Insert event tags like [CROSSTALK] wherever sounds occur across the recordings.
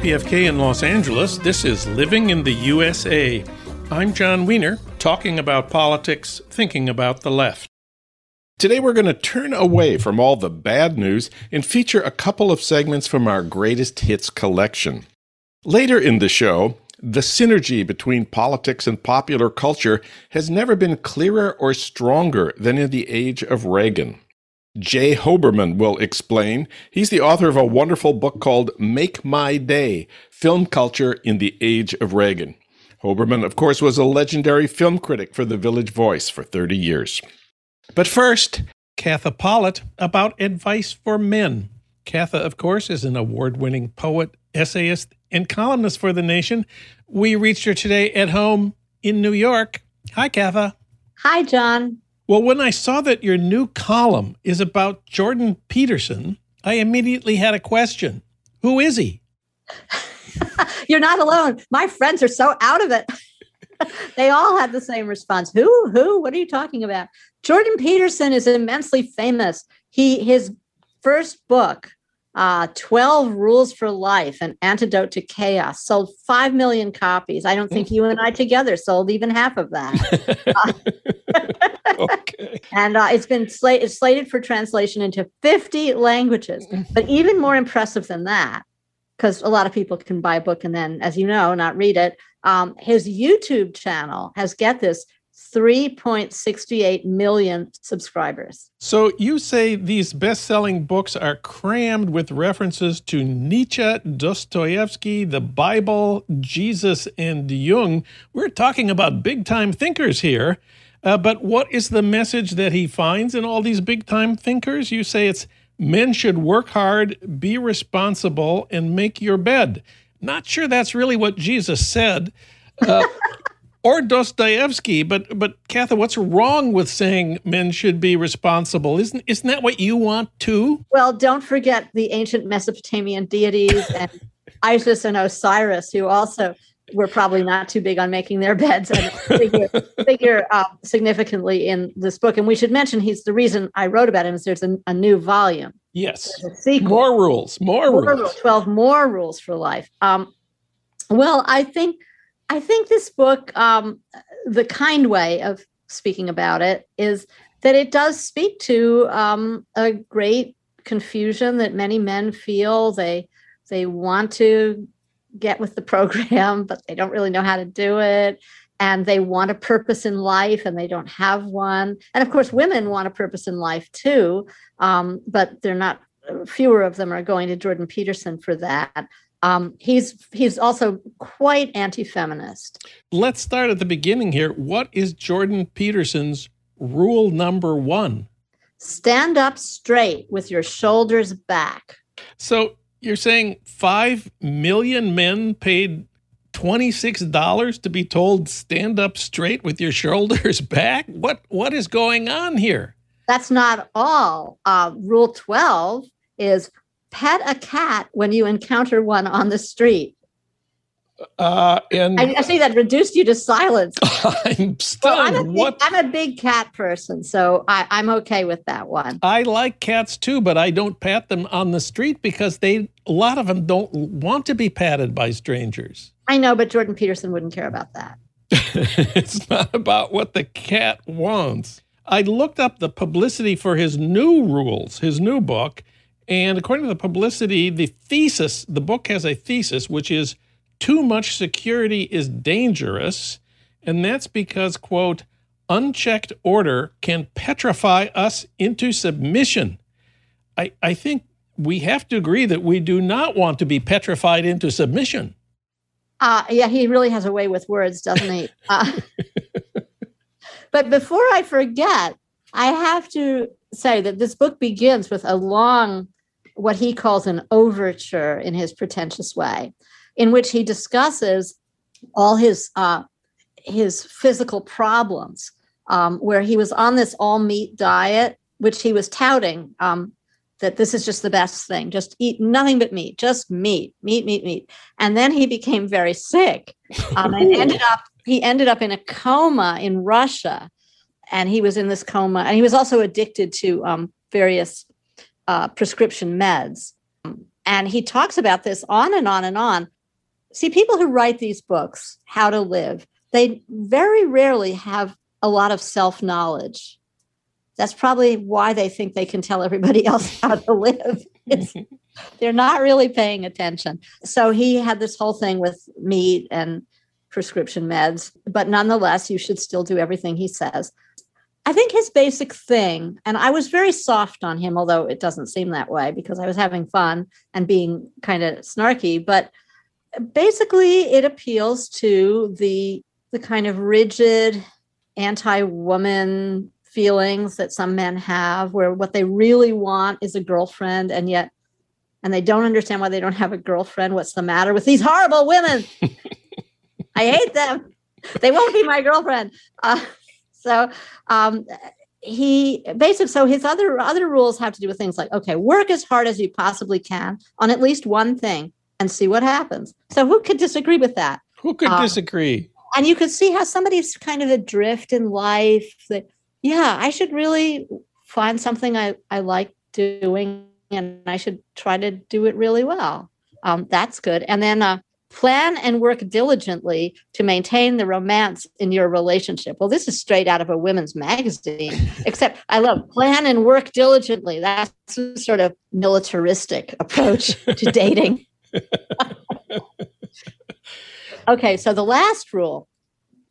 KPFK in Los Angeles. This is Living in the USA. I'm Jon Wiener, talking about politics, thinking about the left. Today, we're going to turn away from all the bad news and feature a couple of segments from our greatest hits collection. Later in the show, the synergy between politics and popular culture has never been clearer or stronger than in the age of Reagan. Jay Hoberman will explain. He's the author of a wonderful book called Make My Day Film Culture in the Age of Reagan. Hoberman, of course, was a legendary film critic for The Village Voice for 30 years. But first, Katha Pollitt about advice for men. Katha, of course, is an award winning poet, essayist, and columnist for The Nation. We reached her today at home in New York. Hi, Katha. Hi, Jon. Well, when I saw that your new column is about Jordan Peterson, I immediately had a question. Who is he? [LAUGHS] You're not alone. My friends are so out of it. [LAUGHS] they all had the same response. Who? Who? What are you talking about? Jordan Peterson is immensely famous. He his first book uh, 12 Rules for Life, an antidote to chaos, sold 5 million copies. I don't think you and I together sold even half of that. [LAUGHS] okay. [LAUGHS] and uh, it's been sl- it's slated for translation into 50 languages. But even more impressive than that, because a lot of people can buy a book and then, as you know, not read it, um, his YouTube channel has, get this, 3.68 million subscribers. So you say these best selling books are crammed with references to Nietzsche, Dostoevsky, the Bible, Jesus, and Jung. We're talking about big time thinkers here. Uh, but what is the message that he finds in all these big time thinkers? You say it's men should work hard, be responsible, and make your bed. Not sure that's really what Jesus said. Uh, [LAUGHS] or Dostoevsky. But but Katha, what's wrong with saying men should be responsible? Isn't isn't that what you want too? Well, don't forget the ancient Mesopotamian deities [LAUGHS] and Isis and Osiris, who also were probably not too big on making their beds and figure, [LAUGHS] figure uh, significantly in this book. And we should mention he's the reason I wrote about him is there's a, a new volume. Yes. More rules. More, more rules. rules. 12 more rules for life. Um, well, I think I think this book, um, the kind way of speaking about it is that it does speak to um, a great confusion that many men feel. They they want to get with the program, [LAUGHS] but they don't really know how to do it. And they want a purpose in life and they don't have one. And of course, women want a purpose in life too, um, but they're not, fewer of them are going to Jordan Peterson for that. Um, he's he's also quite anti-feminist. Let's start at the beginning here. What is Jordan Peterson's rule number one? Stand up straight with your shoulders back. So you're saying five million men paid $26 to be told stand up straight with your shoulders [LAUGHS] back? What what is going on here? That's not all. Uh, rule 12 is pet a cat when you encounter one on the street. Uh, and I, I see that reduced you to silence. [LAUGHS] I'm stunned. Well, I'm, a big, what? I'm a big cat person, so I, I'm okay with that one. I like cats too, but I don't pat them on the street because they a lot of them don't want to be patted by strangers. I know, but Jordan Peterson wouldn't care about that. [LAUGHS] it's not about what the cat wants. I looked up the publicity for his new rules, his new book, and according to the publicity, the thesis, the book has a thesis, which is too much security is dangerous. And that's because, quote, unchecked order can petrify us into submission. I, I think we have to agree that we do not want to be petrified into submission. Uh, yeah, he really has a way with words, doesn't he? Uh, but before I forget, I have to say that this book begins with a long what he calls an overture in his pretentious way, in which he discusses all his uh, his physical problems, um, where he was on this all meat diet, which he was touting um, that this is just the best thing, just eat nothing but meat, just meat, meat, meat, meat, and then he became very sick um, and [LAUGHS] ended up he ended up in a coma in Russia, and he was in this coma, and he was also addicted to um, various uh, prescription meds. And he talks about this on and on and on. See, people who write these books, How to Live, they very rarely have a lot of self knowledge. That's probably why they think they can tell everybody [LAUGHS] else how to live. [LAUGHS] They're not really paying attention. So he had this whole thing with meat and prescription meds, but nonetheless, you should still do everything he says. I think his basic thing, and I was very soft on him, although it doesn't seem that way because I was having fun and being kind of snarky, but basically it appeals to the the kind of rigid anti-woman feelings that some men have where what they really want is a girlfriend and yet and they don't understand why they don't have a girlfriend what's the matter with these horrible women? [LAUGHS] I hate them. They won't be my girlfriend. Uh, so um, he basically so his other other rules have to do with things like okay work as hard as you possibly can on at least one thing and see what happens. So who could disagree with that? Who could um, disagree? and you could see how somebody's kind of adrift in life that yeah i should really find something i, I like doing and i should try to do it really well. Um, that's good. And then uh, plan and work diligently to maintain the romance in your relationship well this is straight out of a women's magazine [LAUGHS] except i love plan and work diligently that's a sort of militaristic approach to [LAUGHS] dating [LAUGHS] Okay, so the last rule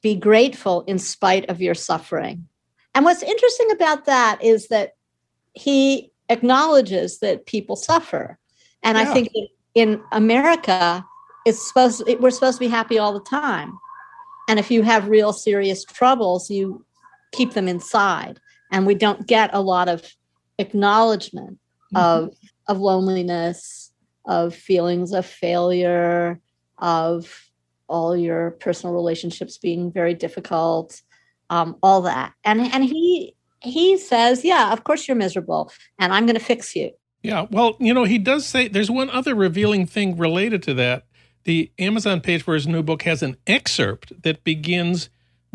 be grateful in spite of your suffering. And what's interesting about that is that he acknowledges that people suffer. And yeah. I think in America, it's supposed it, we're supposed to be happy all the time. And if you have real serious troubles, you keep them inside. And we don't get a lot of acknowledgement mm-hmm. of of loneliness, of feelings of failure, of all your personal relationships being very difficult, um, all that. And and he he says, yeah, of course you're miserable, and I'm going to fix you. Yeah, well, you know, he does say there's one other revealing thing related to that. The Amazon page for his new book has an excerpt that begins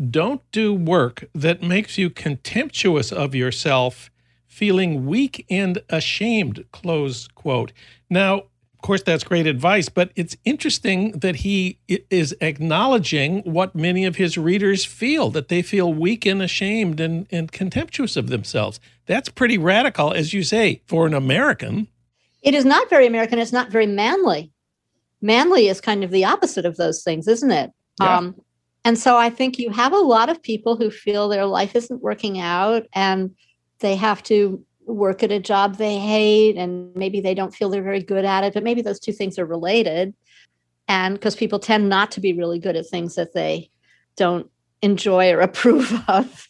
Don't do work that makes you contemptuous of yourself, feeling weak and ashamed, close quote. Now, of course, that's great advice, but it's interesting that he is acknowledging what many of his readers feel that they feel weak and ashamed and, and contemptuous of themselves. That's pretty radical, as you say, for an American. It is not very American. It's not very manly. Manly is kind of the opposite of those things, isn't it? Yeah. Um, and so I think you have a lot of people who feel their life isn't working out and they have to work at a job they hate and maybe they don't feel they're very good at it but maybe those two things are related and because people tend not to be really good at things that they don't enjoy or [LAUGHS] approve of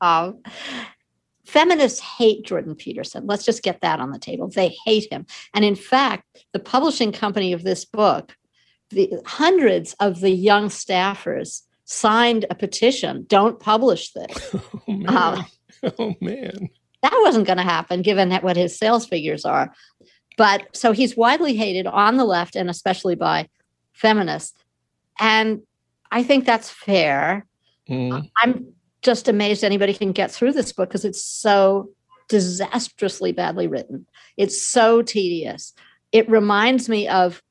um, feminists hate jordan peterson let's just get that on the table they hate him and in fact the publishing company of this book the hundreds of the young staffers signed a petition don't publish this [LAUGHS] oh man, um, oh, man that wasn't going to happen given what his sales figures are. But so he's widely hated on the left and especially by feminists. And I think that's fair. Mm. I'm just amazed anybody can get through this book because it's so disastrously badly written. It's so tedious. It reminds me of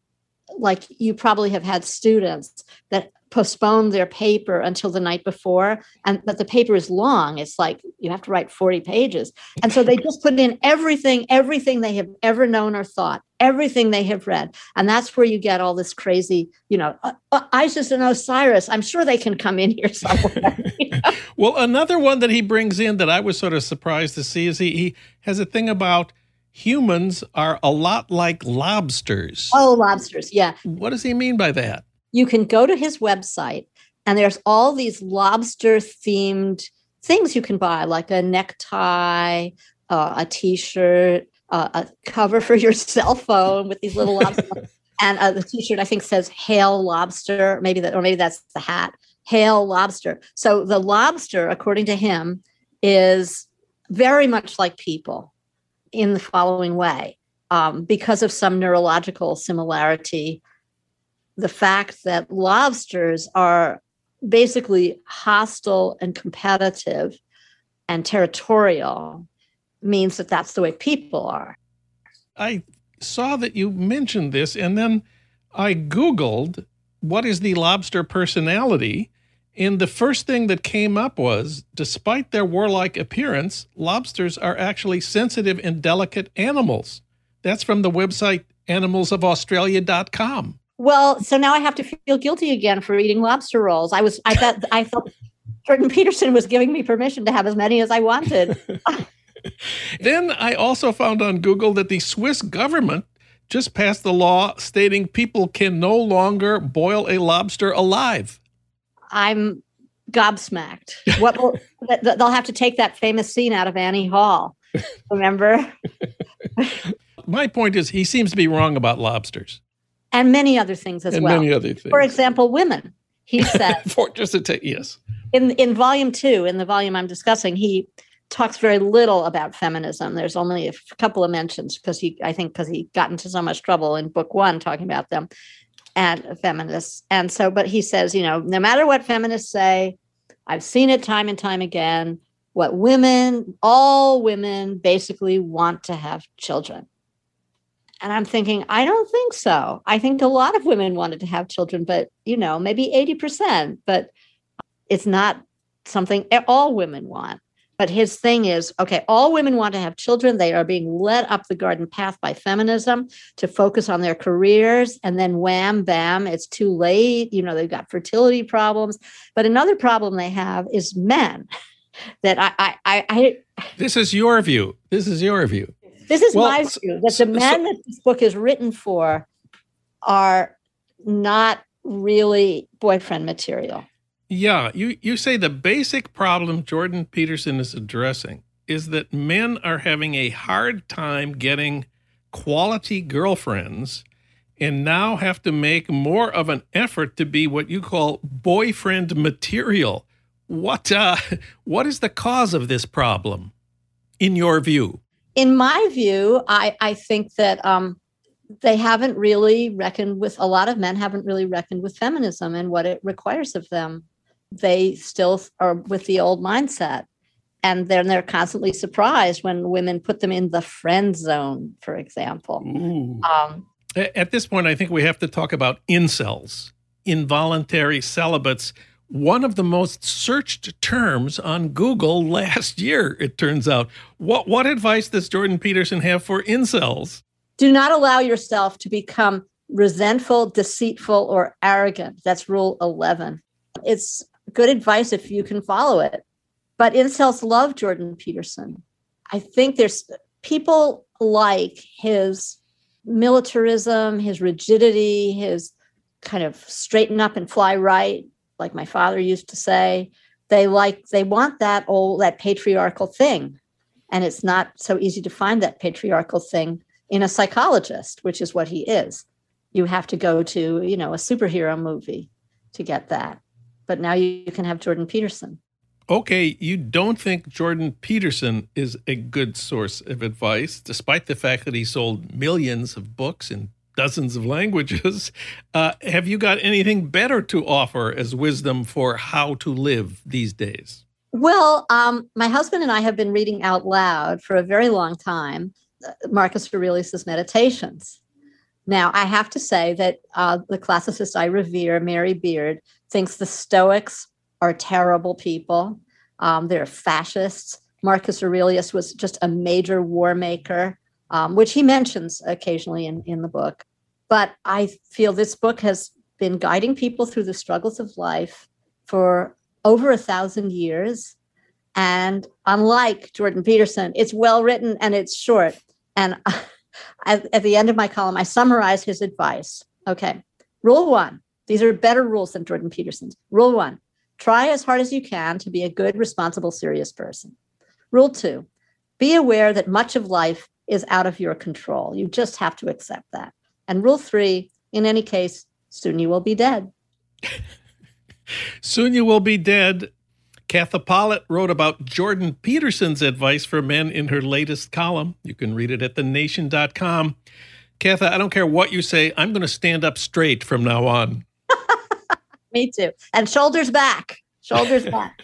like you probably have had students that postpone their paper until the night before and but the paper is long it's like you have to write 40 pages. And so they just put in everything everything they have ever known or thought everything they have read. And that's where you get all this crazy you know uh, uh, isis and osiris. I'm sure they can come in here somewhere. You [LAUGHS] know? well another one that he brings in that i was sort of surprised to see is he, he has a thing about humans are a lot like lobsters. Oh lobsters yeah. What does he mean by that you can go to his website and there's all these lobster themed things you can buy like a necktie uh, a t-shirt uh, a cover for your [LAUGHS] cell phone with these little lobsters [LAUGHS] and uh, the t-shirt i think says hail lobster maybe that or maybe that's the hat hail lobster. So the lobster according to him is very much like people in the following way um, because of some neurological similarity the fact that lobsters are basically hostile and competitive and territorial means that that's the way people are. I saw that you mentioned this, and then I Googled what is the lobster personality. And the first thing that came up was despite their warlike appearance, lobsters are actually sensitive and delicate animals. That's from the website animalsofaustralia.com. Well, so now I have to feel guilty again for eating lobster rolls. I was I thought I thought [LAUGHS] Jordan Peterson was giving me permission to have as many as I wanted. [LAUGHS] then I also found on Google that the Swiss government just passed the law stating people can no longer boil a lobster alive. I'm gobsmacked. What will, [LAUGHS] they'll have to take that famous scene out of Annie Hall. Remember? My point is, he seems to be wrong about lobsters and many other things as and well. Many other things. For example, women. He [LAUGHS] said, For just to take yes. In in volume two, in the volume I'm discussing, he talks very little about feminism. There's only a couple of mentions because he, I think, because he got into so much trouble in book one talking about them and feminists. And so, but he says, you know, no matter what feminists say, I've seen it time and time again. What women, all women basically want to have children. And I'm thinking, I don't think so. I think a lot of women wanted to have children, but, you know, maybe 80%, but it's not something all women want. But his thing is okay, all women want to have children. They are being led up the garden path by feminism to focus on their careers. And then wham, bam, it's too late. You know, they've got fertility problems. But another problem they have is men [LAUGHS] that I, I, I, I this is your view. This is your view. This is well, my view that the men so, that this book is written for are not really boyfriend material. Yeah, you, you say the basic problem Jordan Peterson is addressing is that men are having a hard time getting quality girlfriends and now have to make more of an effort to be what you call boyfriend material. What uh, [LAUGHS] what is the cause of this problem, in your view? In my view, I, I think that um, they haven't really reckoned with a lot of men haven't really reckoned with feminism and what it requires of them. They still are with the old mindset. And then they're constantly surprised when women put them in the friend zone for example. Um, at this point i think we have to talk about incels involuntary celibates one of the most searched terms on google [LAUGHS] last year it turns out. What what advice does jordan peterson have for incels? Do not allow yourself to become resentful deceitful or arrogant. That's rule 11 it's good advice if you can follow it. But incels love Jordan Peterson. I think there's people like his militarism, his rigidity, his kind of straighten up and fly right, like my father used to say. They like they want that old that patriarchal thing. And it's not so easy to find that patriarchal thing in a psychologist, which is what he is. You have to go to, you know, a superhero movie to get that but now you, can have Jordan Peterson. Okay, you don't think Jordan Peterson is a good source of advice, despite the fact that he sold millions of books in dozens of languages. [LAUGHS] Uh, have you got anything better to offer as wisdom for how to live these days? Well, um, my husband and I have been reading out loud for a very long time uh, Marcus Aurelius's Meditations. Now, I have to say that uh, the classicist I revere, Mary Beard, thinks the Stoics are terrible people. Um, they're fascists. Marcus Aurelius was just a major war maker, um, which he mentions occasionally in, in the book. But I feel this book has been guiding people through the struggles of life for over a thousand years. And unlike Jordan Peterson, it's well written and it's short. And [LAUGHS] at, at the end of my column, I summarize his advice. Okay. Rule one these are better rules than Jordan Peterson's. Rule one try as hard as you can to be a good, responsible, serious person. Rule two be aware that much of life is out of your control. You just have to accept that. And rule three in any case, soon you will be dead. [LAUGHS] soon you will be dead. Katha Pollitt wrote about Jordan Peterson's advice for men in her latest column. You can read it at thenation.com. Katha, I don't care what you say, I'm going to stand up straight from now on. [LAUGHS] Me too. And shoulders back. Shoulders [LAUGHS] back.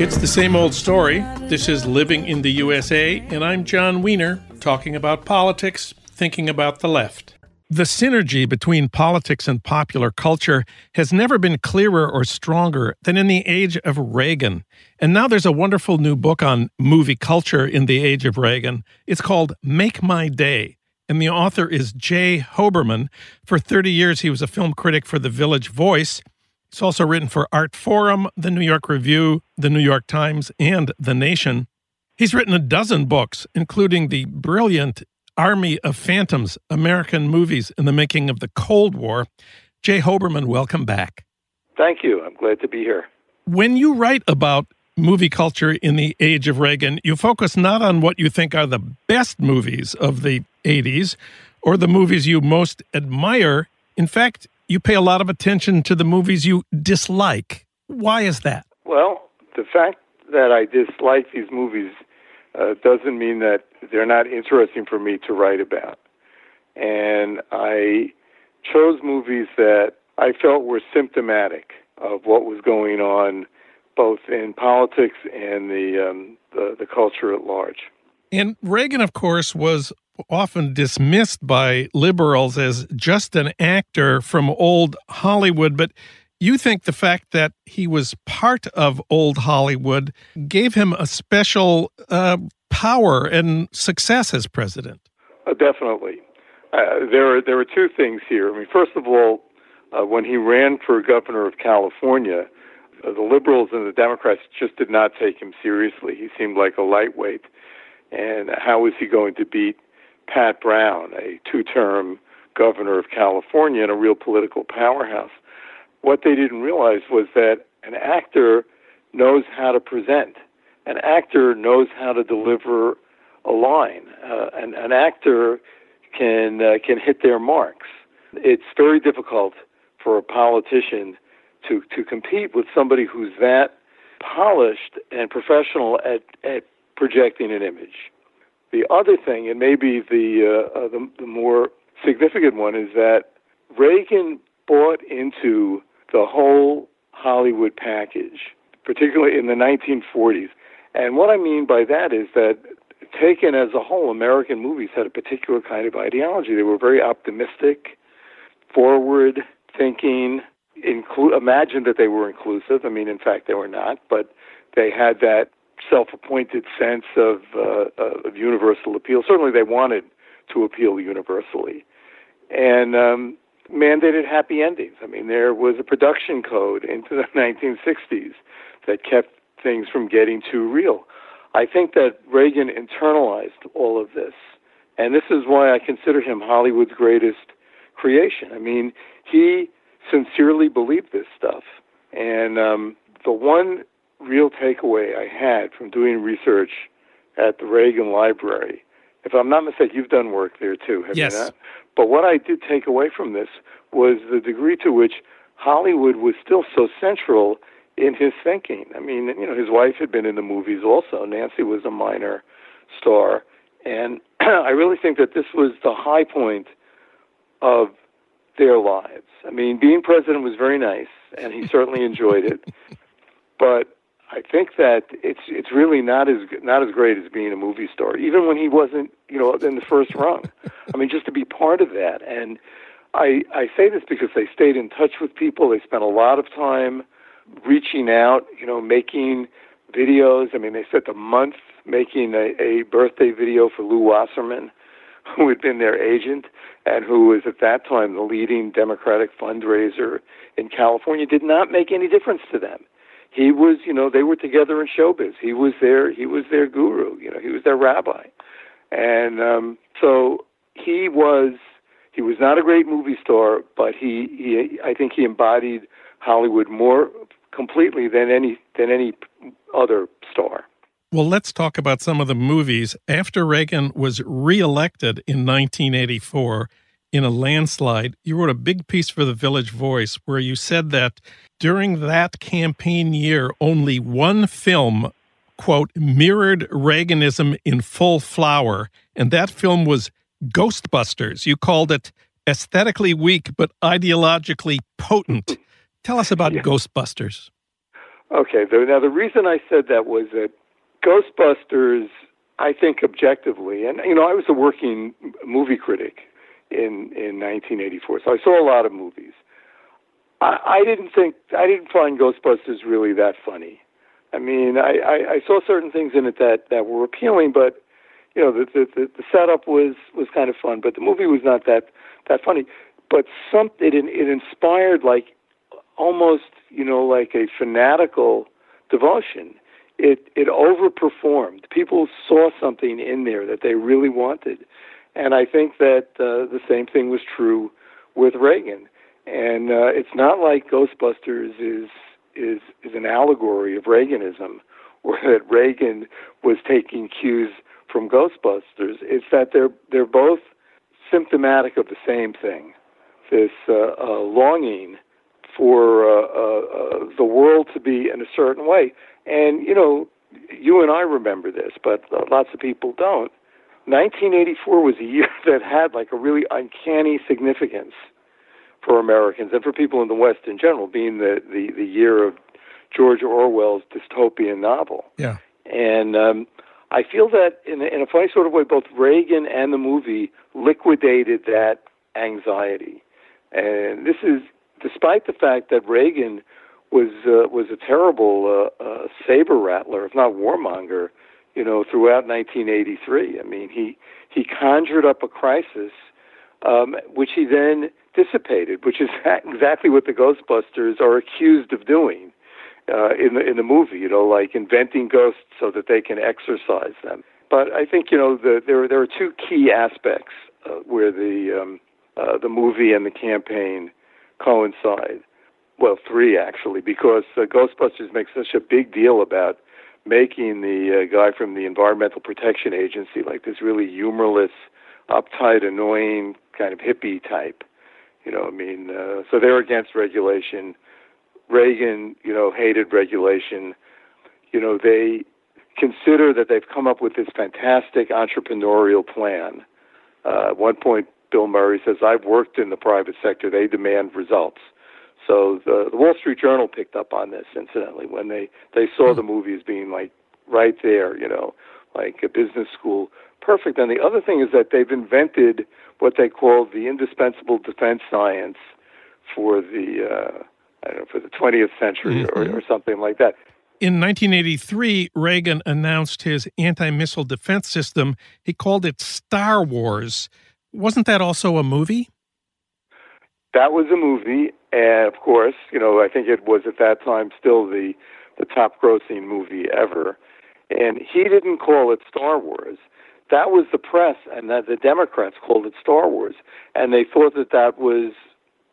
It's the same old story. This is Living in the USA, and I'm Jon Wiener, talking about politics, thinking about the left. The synergy between politics and popular culture has never been clearer or stronger than in the age of Reagan. And now there's a wonderful new book on movie culture in the age of Reagan. It's called Make My Day. And the author is Jay Hoberman. For 30 years, he was a film critic for The Village Voice. He's also written for Artforum, The New York Review, The New York Times, and The Nation. He's written a dozen books, including the brilliant Army of Phantoms American Movies in the Making of the Cold War. Jay Hoberman, welcome back. Thank you. I'm glad to be here. When you write about movie culture in the age of Reagan, you focus not on what you think are the best movies of the 80s or the movies you most admire. In fact, you pay a lot of attention to the movies you dislike. Why is that? Well, the fact that I dislike these movies uh, doesn't mean that they're not interesting for me to write about. And I chose movies that I felt were symptomatic of what was going on both in politics and the, um, the, the culture at large. And Reagan, of course, was often dismissed by liberals as just an actor from old Hollywood, but you think the fact that he was part of old Hollywood gave him a special uh, power and success as president. Uh, definitely. Uh, there, are, there are two things here. I mean, first of all, uh, when he ran for governor of California, uh, the liberals and the Democrats just did not take him seriously. He seemed like a lightweight. And how was he going to beat Pat Brown, a two term governor of California and a real political powerhouse. What they didn't realize was that an actor knows how to present, an actor knows how to deliver a line, uh, an, an actor can, uh, can hit their marks. It's very difficult for a politician to, to compete with somebody who's that polished and professional at, at projecting an image. The other thing, and maybe the, uh, uh, the, the more significant one, is that Reagan bought into the whole Hollywood package, particularly in the 1940s. And what I mean by that is that, taken as a whole, American movies had a particular kind of ideology. They were very optimistic, forward thinking, inclu- imagined that they were inclusive. I mean, in fact, they were not, but they had that self-appointed sense of, uh, of universal appeal. Certainly, they wanted to appeal universally, and um, mandated happy endings. I mean, there was a production code into the [LAUGHS] 1960s that kept things from getting too real. I think that Reagan internalized all of this, and this is why I consider him Hollywood's greatest creation. I mean, he sincerely believed this stuff, and um, the one real takeaway I had from doing research at the Reagan Library. If I'm not mistaken, you've done work there too, have yes. you not? But what I did take away from this was the degree to which Hollywood was still so central in his thinking. I mean, you know, his wife had been in the movies also. Nancy was a minor star. And [CLEARS THROAT] I really think that this was the high point of their lives. I mean, being president was very nice, and he certainly enjoyed it. [LAUGHS] But I think that it's it's really not as not as great as being a movie star, even when he wasn't, you know, in the first rung. I mean, just to be part of that, and I I say this because they stayed in touch with people. They spent a lot of time reaching out, you know, making videos. I mean, they spent a month making a, a birthday video for Lew Wasserman, who had been their agent and who was at that time the leading Democratic fundraiser in California. Did not make any difference to them he was, you know, they were together in showbiz. He was their he was their guru, you know, he was their rabbi. And um so he was he was not a great movie star, but he, he I think he embodied Hollywood more completely than any than any other star. Well, let's talk about some of the movies. After Reagan was reelected in 1984, in a landslide. You wrote a big piece for the Village Voice where you said that during that campaign year, only one film, quote, mirrored Reaganism in full flower, and that film was Ghostbusters. You called it aesthetically weak but ideologically potent. Tell us about yeah. Ghostbusters. Okay. Now, the reason I said that was that Ghostbusters, I think objectively, and you know, I was a working movie critic in in 1984, so I saw a lot of movies. I, I didn't think I didn't find Ghostbusters really that funny. I mean, I, I, I saw certain things in it that that were appealing, but you know, the, the the setup was was kind of fun, but the movie was not that that funny. But some it it inspired like almost you know like a fanatical devotion. It it overperformed. People saw something in there that they really wanted, and I think that uh, the same thing was true with Reagan. And uh, it's not like Ghostbusters is is is an allegory of Reaganism, [LAUGHS] or that Reagan was taking cues from Ghostbusters. It's that they're they're both symptomatic of the same thing, this uh, uh, longing for uh, uh, uh, the world to be in a certain way. And you know, you and I remember this, but lots of people don't. 1984 was a year [LAUGHS] that had like a really uncanny significance for Americans and for people in the West in general, being the the, the year of George Orwell's dystopian novel. Yeah. And um, I feel that in a, in a funny sort of way, both Reagan and the movie liquidated that anxiety. And this is despite the fact that Reagan was uh, was a terrible uh, uh, saber rattler, if not warmonger, you know, throughout 1983. I mean, he he conjured up a crisis, um, which he then dissipated, which is [LAUGHS] exactly what the Ghostbusters are accused of doing uh, in the in the movie. You know, like inventing ghosts so that they can exorcise them. But I think you know the, there there are two key aspects uh, where the um, uh, the movie and the campaign coincide. Well, three actually, because uh, Ghostbusters makes such a big deal about making the uh, guy from the Environmental Protection Agency like this really humorless, uptight, annoying kind of hippie type. You know, I mean, uh, so they're against regulation. Reagan, you know, hated regulation. You know, they consider that they've come up with this fantastic entrepreneurial plan. Uh, at one point, Bill Murray says, I've worked in the private sector. They demand results. So the, the Wall Street Journal picked up on this, incidentally, when they, they saw the movie as being like right there, you know, like a business school. Perfect. And the other thing is that they've invented what they call the indispensable defense science for the, uh, I don't know, for the 20th century mm-hmm. or, or something like that. In 1983, Reagan announced his anti missile defense system. He called it Star Wars. Wasn't that also a movie? That was a movie, and of course, you know, I think it was at that time still the the top grossing movie ever. And he didn't call it Star Wars. That was the press, and that the Democrats called it Star Wars, and they thought that that was,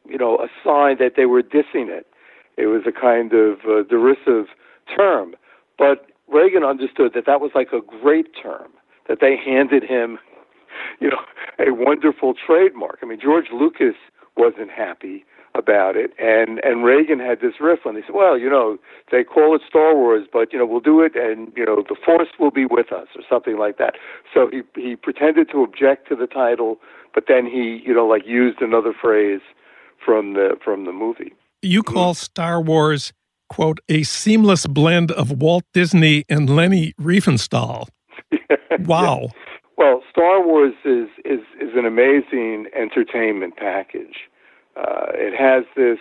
you know, a sign that they were dissing it. It was a kind of uh, derisive term, but Reagan understood that that was like a great term that they handed him [LAUGHS] you know, a wonderful trademark. I mean, George Lucas wasn't happy about it, and and Reagan had this riff on. He said, "Well, you know, they call it Star Wars, but you know, we'll do it, and you know, the Force will be with us, or something like that." So he he pretended to object to the title, but then he, you know, like used another phrase from the from the movie. You call Star Wars quote a seamless blend of Walt Disney and Leni Riefenstahl. [LAUGHS] wow. Well, Star Wars is is is an amazing entertainment package. Uh, it has this,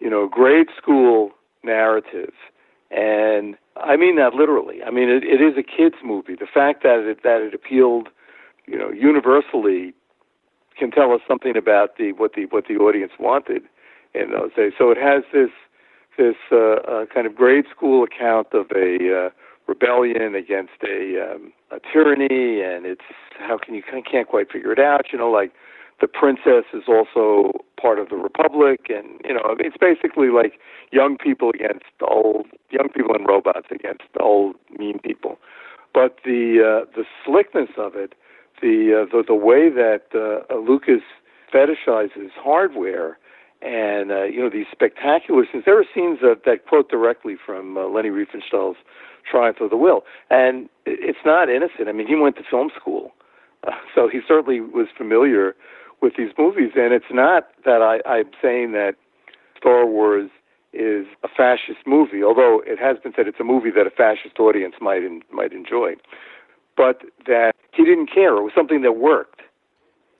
you know, grade school narrative, and I mean that literally. I mean it, it is a kids movie. The fact that it that it appealed, you know, universally, can tell us something about the what the what the audience wanted in those days. So it has this this uh, uh, kind of grade school account of a uh, rebellion against a, um, a tyranny, and it's how can you can't quite figure it out. You know, like the princess is also part of the republic, and you know, it's basically like young people against old young people and robots against old mean people. But the uh, the slickness of it, the uh, the the way that uh, Lucas fetishizes hardware and uh, you know these spectacular scenes. There are scenes that, that quote directly from uh, Leni Riefenstahl's Triumph of the Will, and it's not innocent. I mean, he went to film school, uh, [LAUGHS] so he certainly was familiar with these movies. And it's not that I, I'm saying that Star Wars is a fascist movie, although it has been said it's a movie that a fascist audience might in, might enjoy, but that he didn't care. It was something that worked.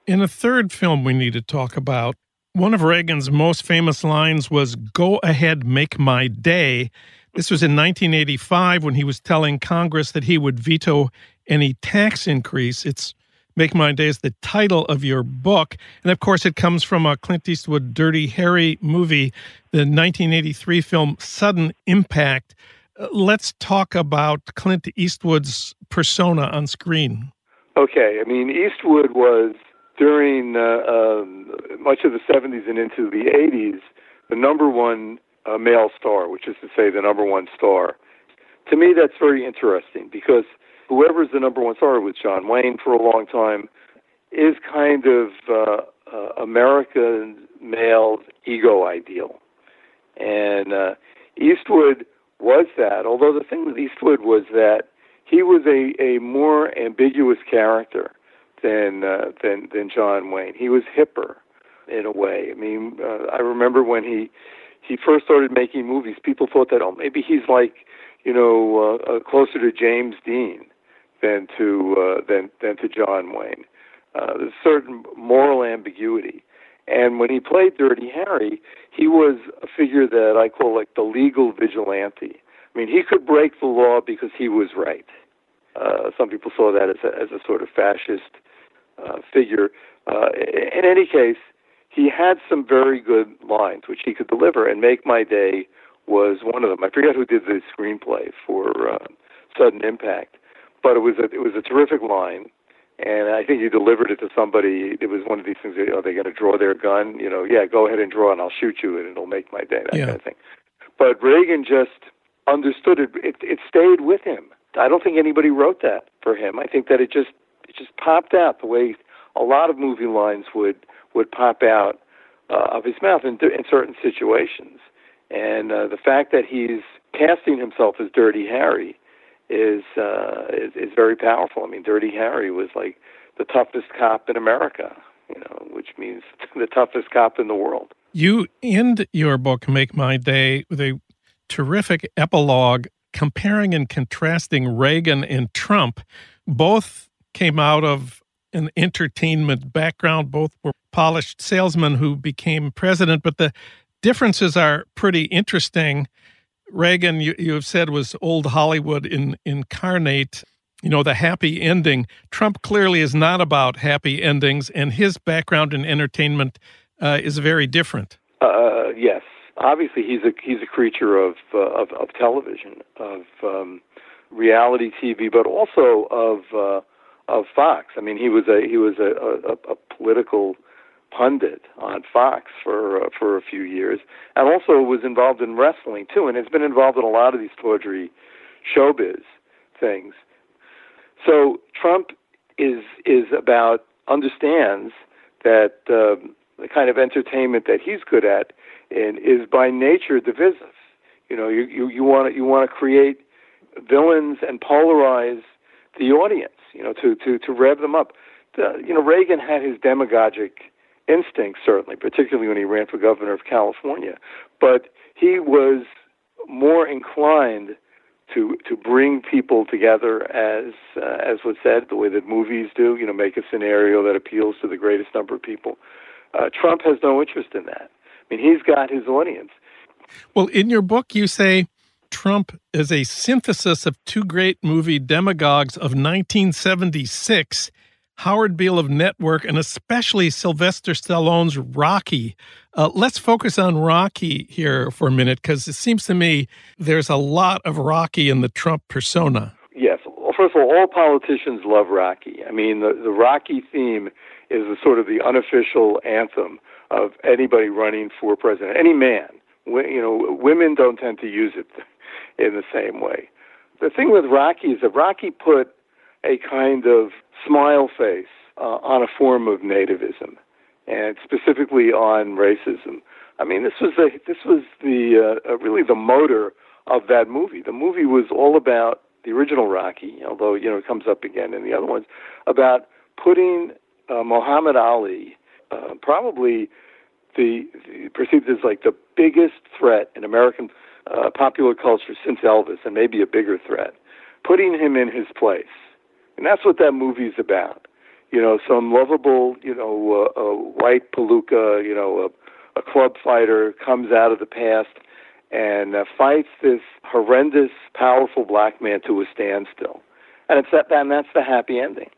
In a third film we need to talk about, one of Reagan's most famous lines was, Go ahead, make my day. This was in 1985 when he was telling Congress that he would veto any tax increase. It's Make My Day is the title of your book. And of course, it comes from a Clint Eastwood Dirty Harry movie, the 1983 film Sudden Impact. Uh, let's talk about Clint Eastwood's persona on screen. Okay. I mean, Eastwood was during uh, um, much of the 70s and into the 80s the number one uh, male star, which is to say, the number one star. To me, that's very interesting because whoever's the number one star with John Wayne for a long time is kind of uh, uh, American male's ego ideal. And uh, Eastwood was that, although the thing with Eastwood was that he was a, a more ambiguous character than, uh, than, than John Wayne. He was hipper in a way. I mean, uh, I remember when he, he first started making movies, people thought that, oh, maybe he's like, you know, uh, uh, closer to James Dean than to uh, than than to John Wayne. Uh, there's certain moral ambiguity, and when he played Dirty Harry, he was a figure that I call like the legal vigilante. I mean, he could break the law because he was right. Uh, some people saw that as a, as a sort of fascist uh, figure. Uh, in any case, he had some very good lines which he could deliver, and "Make My Day" was one of them. I forget who did the screenplay for uh, Sudden Impact, but it was a, it was a terrific line, and I think you delivered it to somebody. It was one of these things. Are they going to draw their gun? You know, yeah, go ahead and draw, and I'll shoot you, and it'll make my day. That yeah. kind of thing. But Reagan just understood it. It, it stayed with him. I don't think anybody wrote that for him. I think that it just it just popped out the way a lot of movie lines would would pop out uh, of his mouth in, in certain situations. And uh, the fact that he's casting himself as Dirty Harry is, uh, is is very powerful. I mean, Dirty Harry was like the toughest cop in America, you know, which means [LAUGHS] the toughest cop in the world. You end your book, Make My Day, with a terrific epilogue comparing and contrasting Reagan and Trump. Both came out of an entertainment background, both were polished salesmen who became president, but the differences are pretty interesting. Reagan, you, you have said, was old Hollywood in, incarnate, you know, the happy ending. Trump clearly is not about happy endings, and his background in entertainment uh, is very different. Uh, yes. Obviously, he's a he's a creature of uh, of, of television, of um, reality TV, but also of uh, of Fox. I mean, he was a he was a, a, a political pundit on Fox for uh, for a few years, and also was involved in wrestling too, and has been involved in a lot of these tawdry showbiz things. So Trump is is about understands that um, the kind of entertainment that he's good at and is by nature divisive. You know, you you you want you want to create villains and polarize the audience. You know, to to to rev them up. The, you know, Reagan had his demagogic instinct, certainly, particularly when he ran for governor of California. But he was more inclined to to bring people together, as uh, as was said, the way that movies do. You know, make a scenario that appeals to the greatest number of people. Uh, Trump has no interest in that. I mean, he's got his audience. Well, in your book, you say Trump is a synthesis of two great movie demagogues of 1976 Howard Beale of Network, and especially Sylvester Stallone's Rocky. Uh, let's focus on Rocky here for a minute because it seems to me there's a lot of Rocky in the Trump persona. Yes. Well, first of all, all politicians love Rocky. I mean, the, the Rocky theme is the, sort of the unofficial anthem of anybody running for president, any man. You know, women don't tend to use it [LAUGHS] in the same way. The thing with Rocky is that Rocky put a kind of smile face uh, on a form of nativism, and specifically on racism. I mean, this was a, this was the uh, uh, really the motor of that movie. The movie was all about the original Rocky, although you know it comes up again in the other ones, about putting uh, Muhammad Ali, uh, probably the, the perceived as like the biggest threat in American uh, popular culture since Elvis, and maybe a bigger threat, putting him in his place, and that's what that movie's about. You know, some lovable, you know, uh, uh, white palooka, you know, a, a club fighter comes out of the past and uh, fights this horrendous, powerful black man to a standstill, and it's that, and that's the happy ending.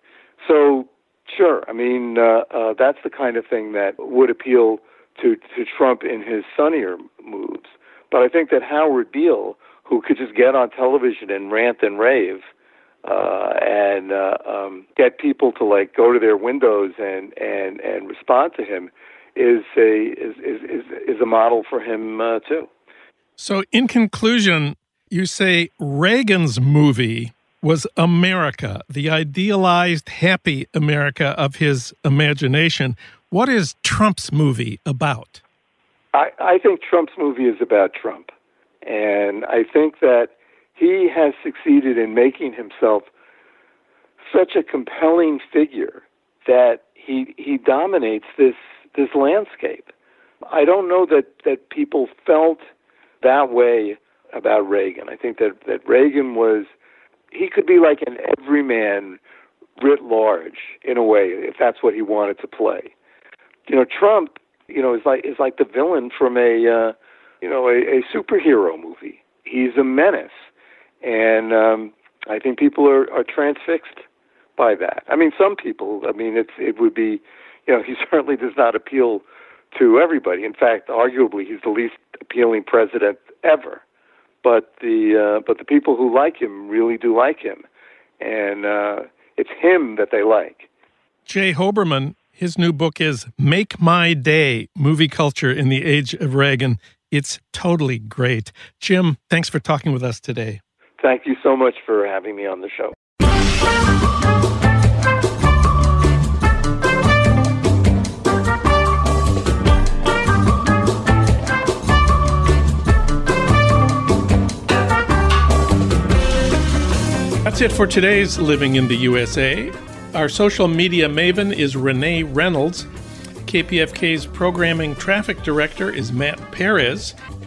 So, sure, I mean, uh, uh, that's the kind of thing that would appeal to to Trump in his sunnier moves. But I think that Howard Beale, who could just get on television and rant and rave, uh, and uh, um, get people to like go to their windows and and and respond to him, is a is is is, is a model for him uh, too. So, in conclusion, you say Reagan's movie was America, the idealized, happy America of his imagination. What is Trump's movie about? I, I think Trump's movie is about Trump. And I think that he has succeeded in making himself such a compelling figure that he he dominates this this landscape. I don't know that, that people felt that way about Reagan. I think that, that Reagan was he could be like an everyman writ large in a way, if that's what he wanted to play. You know, Trump, you know, is like is like the villain from a uh, you know a, a superhero movie. He's a menace, and um, I think people are, are transfixed by that. I mean, some people. I mean, it's it would be, you know, [LAUGHS] he certainly does not appeal to everybody. In fact, arguably, he's the least appealing president ever but the uh, but the people who like him really do like him, and uh, it's him that they like. Jay Hoberman, his new book is "Make My Day: Movie Culture in the Age of Reagan." It's totally great. Jim, thanks for talking with us today. Thank you so much for having me on the show. That's it for today's Living in the USA. Our social media maven is Renee Reynolds. KPFK's programming traffic director is Matt Perez.